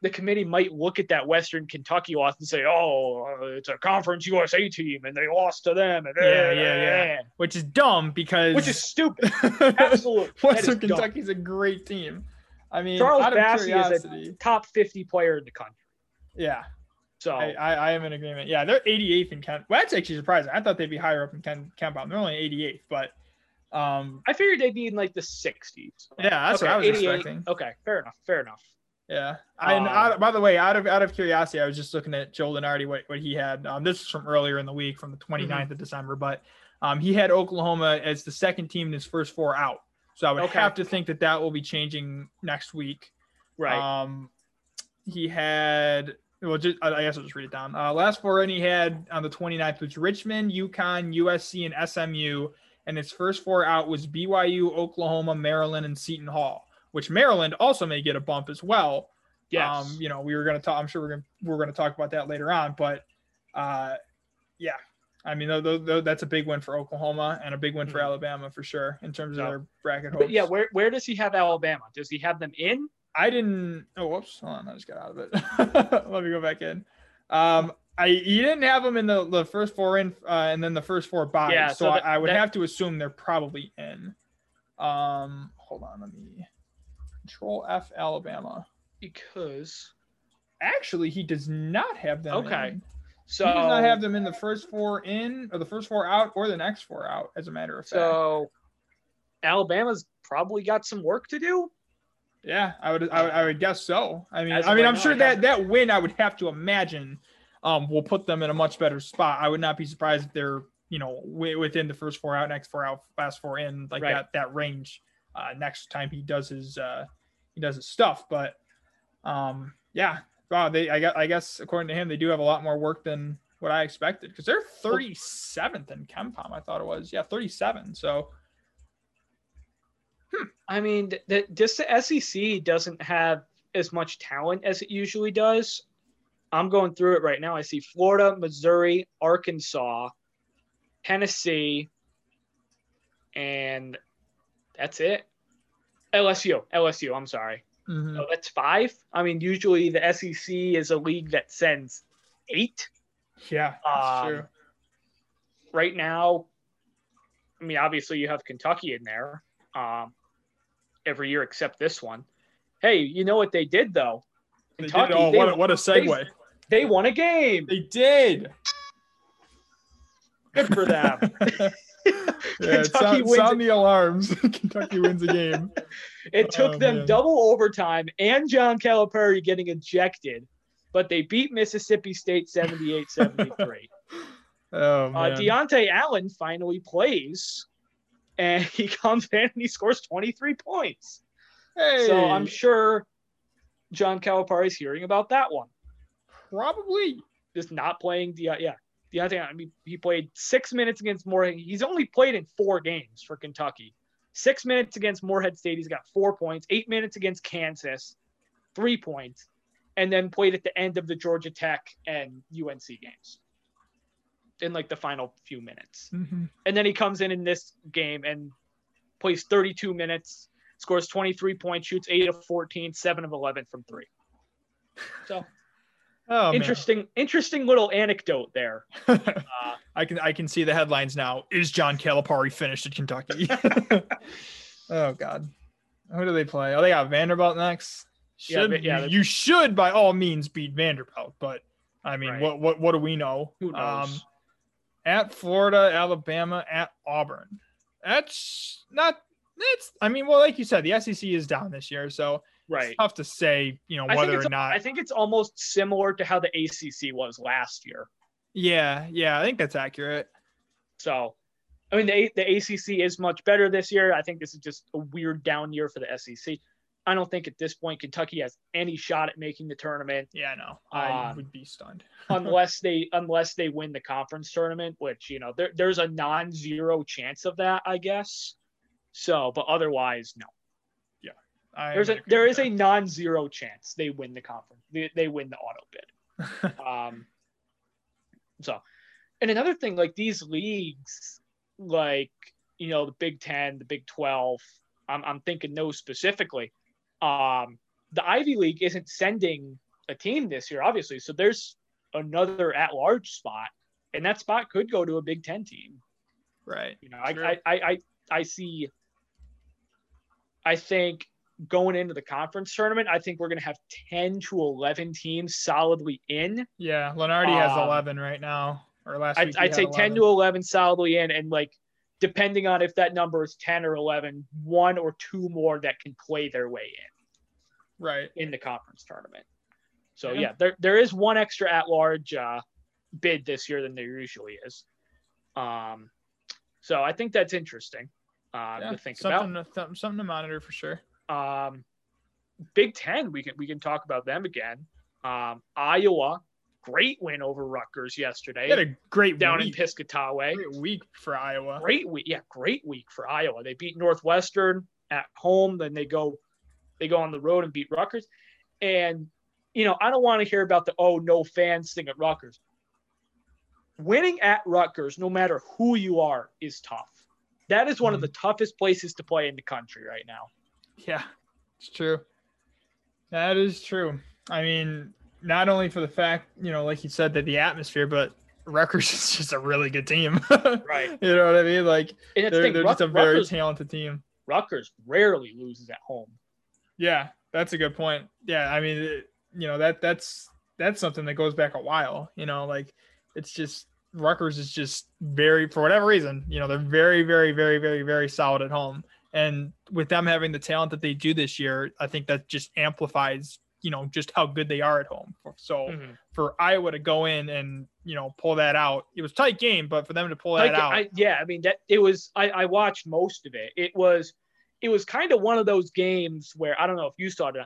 the committee might look at that Western Kentucky loss and say, "Oh, uh, it's a Conference USA team, and they lost to them." And Yeah, yeah, yeah. which is dumb because Which is stupid. [laughs] Absolute. that Western is dumb. Kentucky's a great team. I mean, Charles Bassey is a- Top 50 player in the country. yeah, So I, I, I am in agreement. Yeah, they're 88th in Kent. Well, that's actually surprising. I thought they'd be higher up in Kent KenPom. They're only 88th, but um, I figured they'd be in like the 60s. yeah, that's what I was expecting. Okay, fair enough. Fair enough. Yeah, and Um, out, by the way, out of out of curiosity, I was just looking at Joe Lunardi what, what he had. Um, this is from earlier in the week, from the 29th Mm-hmm. of December, but um, he had Oklahoma as the second team in his first four out. So I would Okay. have to think that that will be changing next week. Right. Um, he had well, just I guess I'll just read it down. Uh, last four in he had on the 29th was Richmond, UConn, USC, and SMU, and his first four out was BYU, Oklahoma, Maryland, and Seton Hall. Which Maryland also may get a bump as well. yes. Um, you know, we were going to talk. I'm sure we're going to we're going to talk about that later on, but uh, yeah. I mean, th- th- th- that's a big win for Oklahoma and a big win for Mhm. Alabama for sure in terms of their bracket hopes. But yeah, where where does he have Alabama? Does he have them in? I didn't. Oh, whoops! Hold on, I just got out of it. [laughs] Let me go back in. Um, I he didn't have them in the, the first four in, uh, and then the first four by. Yeah, so so that- I, I would that- have to assume they're probably in. Um, hold on, let me control F Alabama. Because Actually, he does not have them. Okay. in. so he does not have them in the first four in, or the first four out, or the next four out. As a matter of fact. so Alabama's probably got some work to do. Yeah, I would, I would, I would guess so. I mean, As I mean, I'm now, sure that that win, I would have to imagine, um, will put them in a much better spot. I would not be surprised if they're, you know, wi- within the first four out, next four out, last four in, like Right. that that range. Uh, next time he does his, uh, he does his stuff. But, um, yeah, wow, they, I guess, I guess according to him, they do have a lot more work than what I expected because they're 37th in KenPom. I thought it was, yeah, 37. So. I mean, th- th- just the SEC doesn't have as much talent as it usually does. I'm going through it right now. I see Florida, Missouri, Arkansas, Tennessee, and that's it. LSU, LSU. I'm sorry. mhm. Oh, that's five. I mean, usually the SEC is a league that sends eight. Yeah, that's Um, true. Right now, I mean, obviously you have Kentucky in there um, every year except this one. Hey, you know what they did though? They did- Kentucky, oh, they, what, a, what a segue. they won a game. They did. Good for them. [laughs] [laughs] yeah, Kentucky sound, wins sound the alarms. [laughs] Kentucky wins a game. It took Oh, them man. double overtime and John Calipari getting ejected, but they beat Mississippi State 78 73. [laughs] Oh Uh, man. Dontaie Allen finally plays, and he comes in and he scores 23 points. hey, So I'm sure John Calipari's hearing about that one. probably. Just not playing the yeah. The other thing, I mean, he played six minutes against Morehead. He's only played in four games for Kentucky. Six minutes against Morehead State, he's got four points. Eight minutes against Kansas, three points, and then played at the end of the Georgia Tech and UNC games in like the final few minutes. Mm-hmm. And then he comes in in this game and plays 32 minutes, scores 23 points, shoots 8 of 14, 7 of 11 from 3. So, Oh, interesting interesting little anecdote there. [laughs] Uh, I can I can see the headlines now. Is John Calipari finished at Kentucky? [laughs] oh God, who do they play? Oh, they got Vanderbilt next. Yeah, Should but- yeah, you, you should by all means beat Vanderbilt, but I mean, Right. what what what do we know? who knows? Um, at Florida, Alabama, at Auburn. That's not. It's. I mean, well, like you said, the SEC is down this year, so right. it's tough to say, you know, whether or not. I think it's almost similar to how the ACC was last year. yeah, yeah, I think that's accurate. So, I mean, the, the ACC is much better this year. I think this is just a weird down year for the SEC. I don't think at this point Kentucky has any shot at making the tournament Yeah, no, I Um, would be stunned. [laughs] unless they unless they win the conference tournament, which you know there, there's a non-zero chance of that, I guess. So, but otherwise, no. I There's a there is a non-zero chance they win the conference. They, they win the auto bid. [laughs] Um, so, and another thing, like these leagues, like you know the Big Ten, the Big Twelve. I'm I'm thinking those specifically. Um, the Ivy League isn't sending a team this year, obviously. So there's another at-large spot, and that spot could go to a Big Ten team. right. You know, I, I, I, I, I see. I think going into the conference tournament, I think we're going to have 10 to 11 teams solidly in. Yeah, Lunardi has Um, 11 right now, or last I'd, week. I'd say 10 to 11 solidly in, and like depending on if that number is 10 or 11, one or two more that can play their way in Right. in the conference tournament. So Yeah. yeah, there there is one extra at large uh, bid this year than there usually is. Um, so I think that's interesting uh, Yeah, to think about. to, th- something to monitor for sure. Um, Big Ten, we can we can talk about them again. Um, Iowa, great win over Rutgers They yesterday had a great down week. in Piscataway. Great week for Iowa. Great week, yeah, great week for Iowa. They beat Northwestern at home, then they go they go on the road and beat Rutgers. And you know, I don't want to hear about the oh no fans thing at Rutgers. Winning at Rutgers, no matter who you are, is tough. That is one of Mhm. the toughest places to play in the country right now. Yeah, it's true. That is true. I mean, not only for the fact, you know, like you said, that the atmosphere, but Rutgers [laughs] is just a really good team. [laughs] Right. you know what I mean? Like they're, they're Rut- just a very Rutgers, talented team. Rutgers rarely loses at home. Yeah, that's a good point. Yeah, I mean, it, you know that that's that's something that goes back a while. You know, like it's just Rutgers is just very for whatever reason. You know, they're very, very, very, very, very solid at home, and with them having the talent that they do this year, I think that just amplifies you know just how good they are at home. So Mm-hmm. for Iowa to go in and you know pull that out, it was tight game, but for them to pull that Like, out, I, yeah, I mean that it was. I, I watched most of it. It was, it was kind of one of those games where I don't know if you saw it.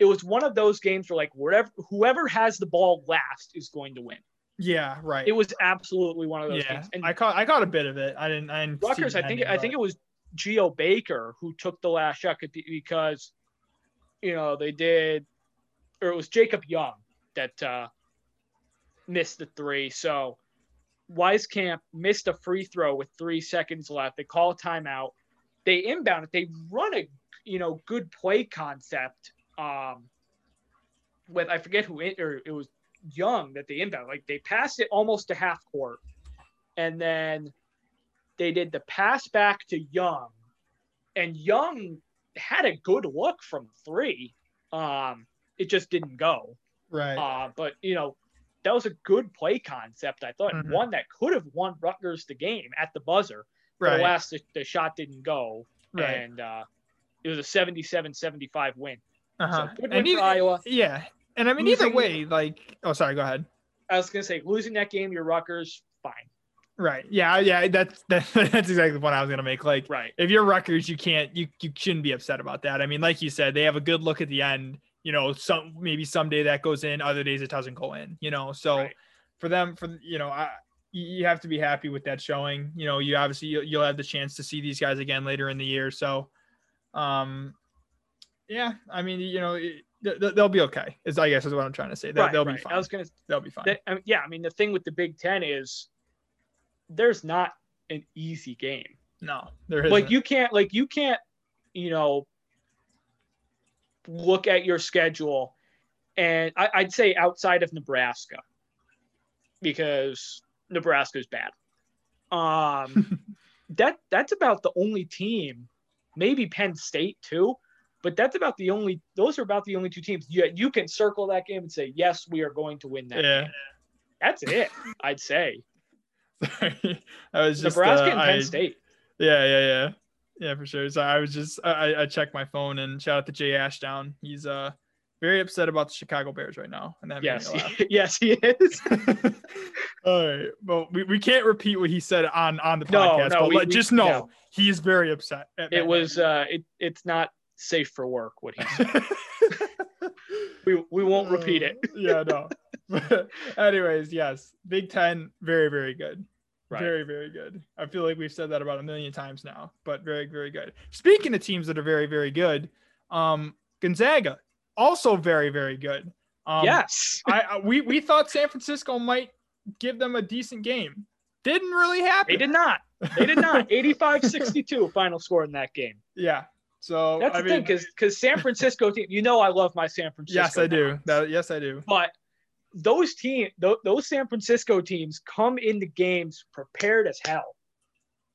It was one of those games where like wherever whoever has the ball last is going to win. yeah, right. It was absolutely one of those yeah, games. And I caught I caught a bit of it. I didn't. I didn't Rutgers, I think ending, I think it was Geo Baker who took the last shot because, you know, they did, or it was Jacob Young that uh, missed the three. So Wieskamp missed a free throw with three seconds left. They call a timeout. They inbound it. They run a you know good play concept. Um, with I forget who it or it was Young that they inbound. Like they passed it almost to half court, and then they did the pass back to Young, and Young had a good look from three. Um, it just didn't go. right. Uh, but you know, that was a good play concept. I thought Mhm. one that could have won Rutgers the game at the buzzer. But right. alas, the, the shot didn't go, right. and uh, it was a 77-75 win. Uh-huh. So good win for Iowa. Yeah. And I mean, either way, like, oh, sorry, go ahead. I was gonna say losing that game, your Rutgers. Right. Yeah. Yeah. That's that, [laughs] that's exactly the point I was gonna make. Like, Right. if you're Rutgers, you can't, you you shouldn't be upset about that. I mean, like you said, they have a good look at the end. You know, some maybe someday that goes in, other days it doesn't go in. You know, so Right. for them, for you know, I you have to be happy with that showing. You know, you obviously you'll, you'll have the chance to see these guys again later in the year. So, um, yeah, I mean, you know, they'll be okay. Is I guess is what I'm trying to say. They'll, right, they'll right. be fine. I was gonna. They'll be fine. They, I mean, yeah, I mean, the thing with the Big Ten is there's not an easy game. No, there isn't. like you can't like you can't you know look at your schedule and I, I'd say outside of Nebraska because Nebraska's bad. Um, [laughs] that that's about the only team, maybe Penn State too, but that's about the only. Those are about the only two teams. You you can circle that game and say yes, we are going to win that. Yeah, game. that's it. I'd say. [laughs] I was just Nebraska uh, and Penn I, State. Yeah, yeah, yeah, yeah, for sure. So I was just I, I checked my phone and shout out to Jay Ashdown. He's uh very upset about the Chicago Bears right now, and that yes, he, [laughs] yes, he is. [laughs] All right, well, we, we can't repeat what he said on on the podcast, no, but we- just know no. he is very upset. it was uh, it it's not safe for work. What he said. We we won't repeat it. Uh, yeah, no. But anyways, yes, Big Ten, very very good. Right. Very, very good. I feel like we've said that about a million times now, but very, very good. Speaking of teams that are very, very good, um, Gonzaga also very, very good. Um, yes. I, I we we thought San Francisco might give them a decent game. Didn't really happen. They did not. They did not. [laughs] 85-62 final score in that game. Yeah. So That's I the mean, thing, because because San Francisco team, you know, I love my San Francisco. yes, I do. That, yes, I do. But those team, th- those San Francisco teams come into games prepared as hell,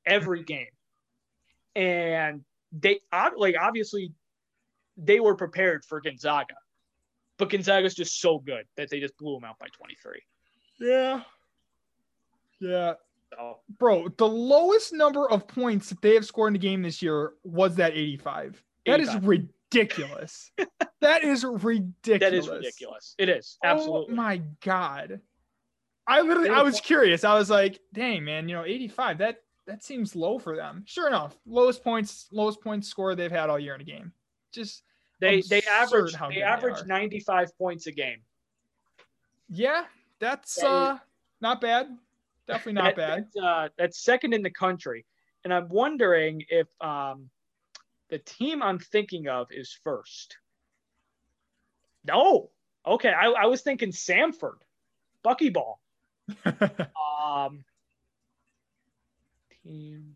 every game, and they like obviously they were prepared for Gonzaga, but Gonzaga's just so good that they just blew them out by 23. Yeah. Yeah. So Bro, the lowest number of points that they have scored in a game this year was that 85. That is 85. Ridiculous. that is ridiculous. that is ridiculous. It is absolutely. Oh my god. I literally I was curious. I was like, dang man, you know, 85. That that seems low for them. Sure enough, lowest points, lowest points score they've had all year in a game. Just they they average how they good they average 95 points a game. yeah, that's That is- uh not bad. Definitely not That- bad. That's, uh, that's second in the country, and I'm wondering if um, the team I'm thinking of is first. No, okay. I, I was thinking Samford, Buckyball. [laughs] Um, team.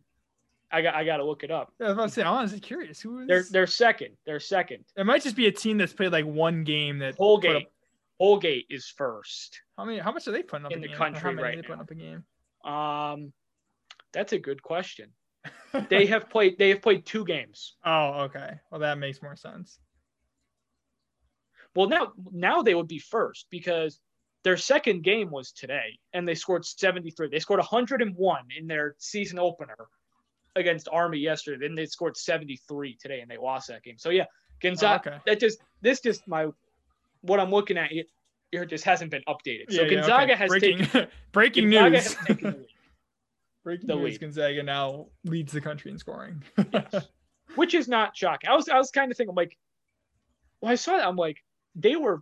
I got I got to look it up. Yeah, I was about to say, I'm honestly curious. Who is They're they're second. They're second. it might just be a team that's played like one game that Colgate. up- Colgate is first. how many how much are they putting up In a the game? Country right they putting now. up a game? Um, that's a good question. [laughs] They have played. They have played two games. oh, okay. Well, that makes more sense. Well, now now they would be first because their second game was today, and they scored 73. They scored 101 in their season opener against Army yesterday. Then they scored 73 today, and they lost that game. So yeah, Gonzaga. Oh, okay. That just this just my what I'm looking at here, just hasn't been updated. So Yeah, yeah, Gonzaga okay. has breaking taken [laughs] breaking Gonzaga news. has taken the lead, breaking the news. lead. Gonzaga now leads the country in scoring. Yes. [laughs] which is not shocking. I was I was kind of thinking like, well, I saw that I'm like they were.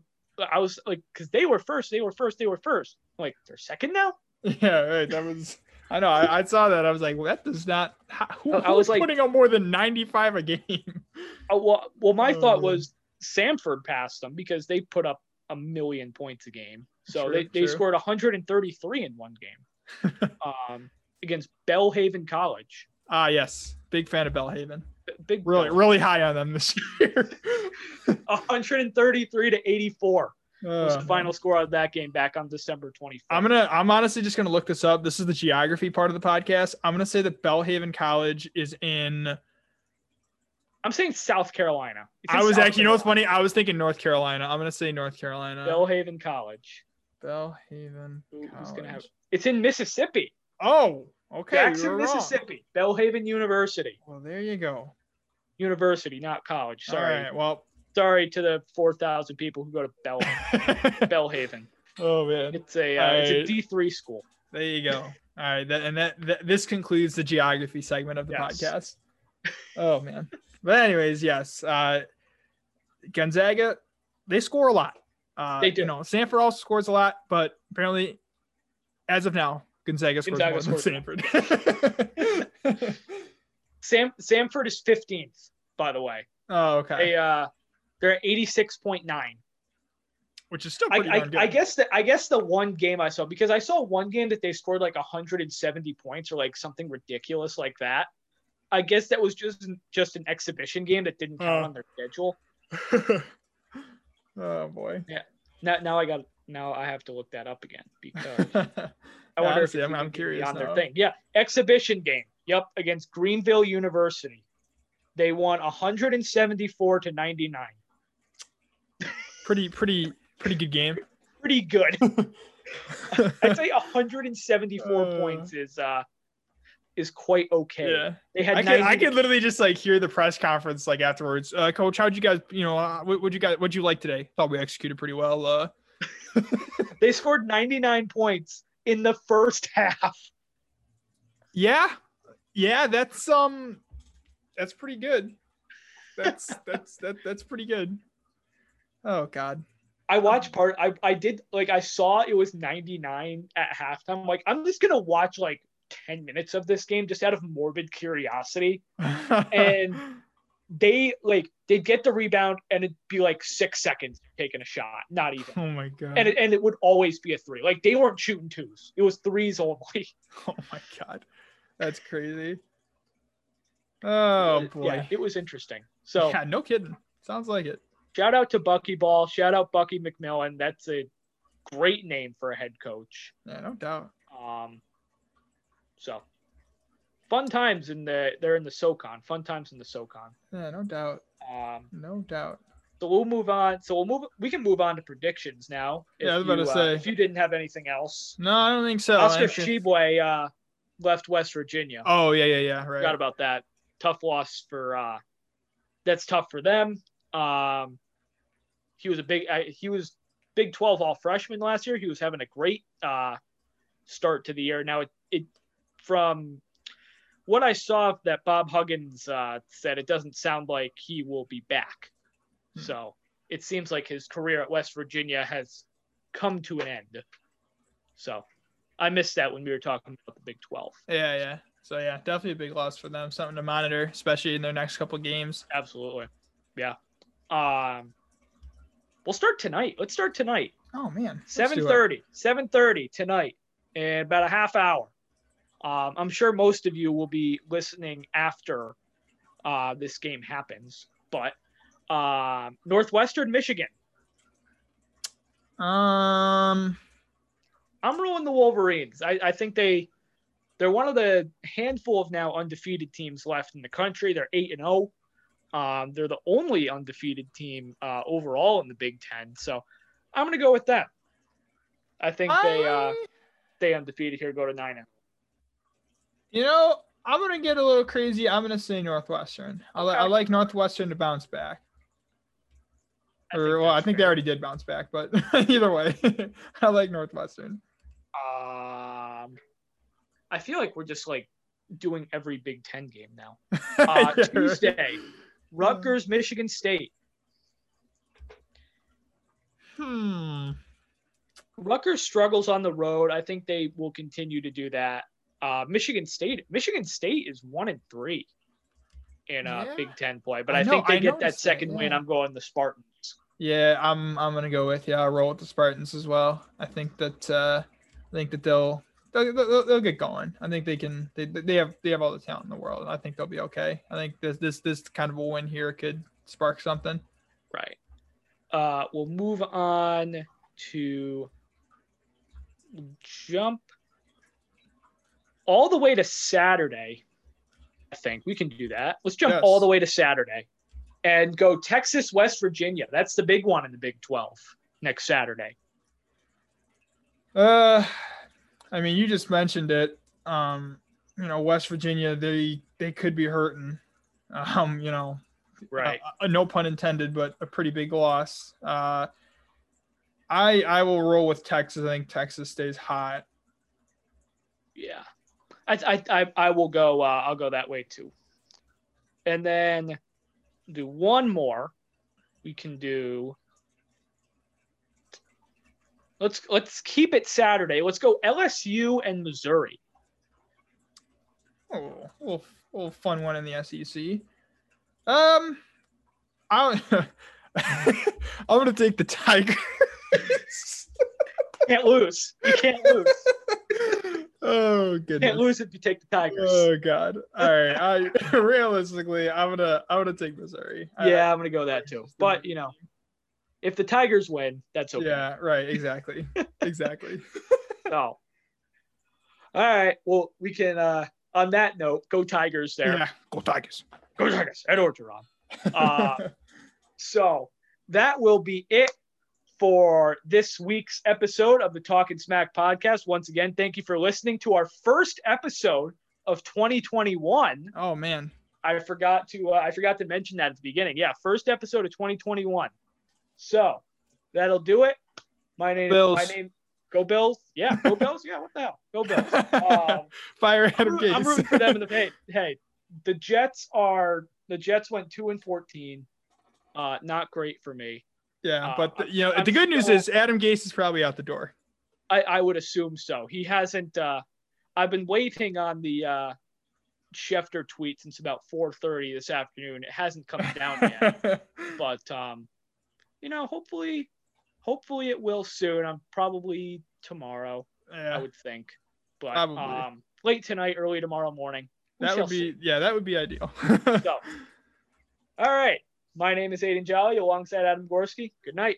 I was like, because they were first, they were first, they were first. I'm like they're second now. yeah, right. That was. I know. I, I saw that. I was like, well, that does not. Who, I- was like- putting on more than 95 a game. Oh, well, well, my Oh, thought was Samford passed them because they put up a million points a game. So True, they, they scored 133 in one game [laughs] um, against Belhaven College. Ah, yes. Big fan of Belhaven. B- Big Really, Bell. really high on them this year. [laughs] 133 to 84 was the final score of that game back on December 24th. I'm gonna. I'm honestly just gonna look this up. This is the geography part of the podcast. I'm gonna say that Belhaven College is in. I'm saying South Carolina. I was South actually. You know what's funny? I was thinking North Carolina. I'm gonna say North Carolina. Belhaven College. Belhaven. Who- who's gonna have- It's in Mississippi. Oh, okay. Jackson. Mississippi. Belhaven University. Well, there you go. University, not college. Sorry. All right. Well. Sorry to the 4,000 people who go to Bell [laughs] Belhaven. oh man. It's a uh, it's a. D three school. There you go. All right, that, and that, that this concludes the geography segment of the Yes. podcast. Oh man. But anyways, yes. Uh Gonzaga, they score a lot. Uh They do. you know, Samford also scores a lot, but apparently as of now, Gonzaga scores Gonzaga more than Samford. [laughs] Sam Samford is 15th, by the way. oh, okay. They uh they're at 86.9. Which is still pretty I, darn good. I guess that I guess the one game I saw because I saw one game that they scored like 170 points or like something ridiculous like that. I guess that was just just an exhibition game that didn't count Oh. on their schedule. [laughs] oh boy. Yeah. Now now I got now I have to look that up again because [laughs] I I wonder honestly, if I'm, I'm curious on their thing. Yeah, exhibition game. Yep, against Greenville University. They won 174 to 99. Pretty, pretty, pretty good game. Pretty good. [laughs] I'd say 174 Uh. points is uh is quite okay. Yeah. They had I 90 could, I could literally just like hear the press conference like afterwards. Uh, Coach, how'd you guys, you know, uh, what would you guys, what'd you like today? Thought we executed pretty well. Uh, [laughs] they scored 99 points in the first half. yeah, yeah, that's um, that's pretty good. That's [laughs] that's that that's pretty good. Oh God. I watched part I, I did like I saw it was 99 at halftime. I'm like, I'm just gonna watch like 10 minutes of this game just out of morbid curiosity. [laughs] And they like they'd get the rebound and it'd be like six seconds taking a shot, not even. oh my God. And it, and it would always be a three. Like they weren't shooting twos. It was threes only. [laughs] oh my God. That's crazy. Oh boy. Yeah, it was interesting. So yeah, no kidding. Sounds like it. shout out to Bucky Ball. Shout out Bucky McMillan. That's a great name for a head coach. Yeah, no doubt. Um, so fun times in the they're in the SoCon. Fun times in the SoCon. Yeah, no doubt. Um, No doubt. so we'll move on. So we'll move. We can move on to predictions now. Yeah, I was if about you, to uh, say. if you didn't have anything else, No, I don't think so. Oscar Tshiebwe uh, left West Virginia. Oh yeah, yeah, yeah. Right. Forgot about that. Tough loss for. Uh, that's tough for them. Um, he was a big. Uh, he was Big 12 all freshman last year. He was having a great uh, start to the year. Now it, it from what I saw that Bob Huggins uh, said, it doesn't sound like he will be back. Hmm. So it seems like his career at West Virginia has come to an end. So I missed that when we were talking about the Big 12. Yeah, yeah. So yeah, definitely a big loss for them. Something to monitor, especially in their next couple games. Absolutely. Yeah. Um, we'll start tonight. Let's start tonight. Oh man, let's do Seven it. thirty. Seven thirty tonight, in about a half hour. Um, I'm sure most of you will be listening after uh, this game happens. But um, Northwestern Michigan. Um, I'm rolling the Wolverines. I, I think they they're one of the handful of now undefeated teams left in the country. They're eight and zero. Um, they're the only undefeated team uh, overall in the Big Ten. So I'm gonna go with that. I think they uh, I- stay undefeated here, go to nine. and- you know, I'm gonna get a little crazy. I'm gonna say Northwestern. I, li- I like Northwestern to bounce back. I or well, I think they already did bounce back, but [laughs] either way, [laughs] I like Northwestern. Um, I feel like we're just like doing every Big Ten game now. [laughs] Uh, Yeah. Tuesday, Rutgers, Michigan State. Hmm. Rutgers struggles on the road. I think they will continue to do that. Uh, Michigan State, Michigan State is one and three in uh, Yeah. Big Ten play, but I I, know- think they I get that noticed that, second win. I'm going the Spartans. Yeah, I'm I'm gonna go with yeah. I'll roll with the Spartans as well. I think that uh, I think that they'll they'll, they'll, they'll get going. I think they can. They, they have they have all the talent in the world. And I think they'll be okay. I think this this this kind of a win here could spark something. Right. Uh, we'll move on to jump all the way to Saturday. I think we can do that. Let's jump Yes. all the way to Saturday and go Texas, West Virginia. That's the big one in the Big 12 next Saturday. Uh, I mean, you just mentioned it. Um, you know, West Virginia, they they could be hurting. Um, you know, Right. uh, uh, no pun intended, but a pretty big loss. Uh, I I will roll with Texas. I think Texas stays hot. Yeah, I I I, I will go. Uh, I'll go that way too. And then do one more. We can do. let's let's keep it Saturday. Let's go LSU and Missouri. Oh, a little, little fun one in the SEC. Um, I [laughs] I'm gonna take the Tigers. [laughs] can't lose. You can't lose. [laughs] oh goodness. Can't lose if you take the Tigers. Oh god. All right. I [laughs] realistically, I'm gonna I'm gonna take Missouri. Yeah, I'm gonna go that too. But you know, if the Tigers win, that's okay. Yeah. Right. Exactly. [laughs] exactly. Oh. All right. Well, we can. uh On that note, go Tigers. There. Yeah. Go Tigers. Go Tigers. Ed Orgeron. Uh, [laughs] so that will be it for this week's episode of the Talking Smack podcast. Once again, thank you for listening to our first episode of 2021. Oh man, I forgot to uh, I forgot to mention that at the beginning. Yeah, first episode of 2021. So that'll do it. My name. Bills. My name. Go Bills. Yeah, go Bills. Yeah, what the hell? Go Bills. [laughs] Um, Fire I'm, Adam Gase. I'm rooting for them in the [laughs] hey, hey, the Jets are the Jets went two and fourteen. Uh, not great for me. Yeah, uh, but the, you know I'm the good news is Adam Gase is probably out the door. I, I would assume so. He hasn't. Uh, I've been waiting on the uh, Schefter tweet since about 4:30 this afternoon. It hasn't come down yet, [laughs] but um, you know, hopefully, hopefully it will soon. I'm probably tomorrow. I would think, but Probably. um, late tonight, early tomorrow morning. We that would be see. yeah, that would be ideal. [laughs] So, all right. My name is Aiden Jolly alongside Adam Gorski. Good night.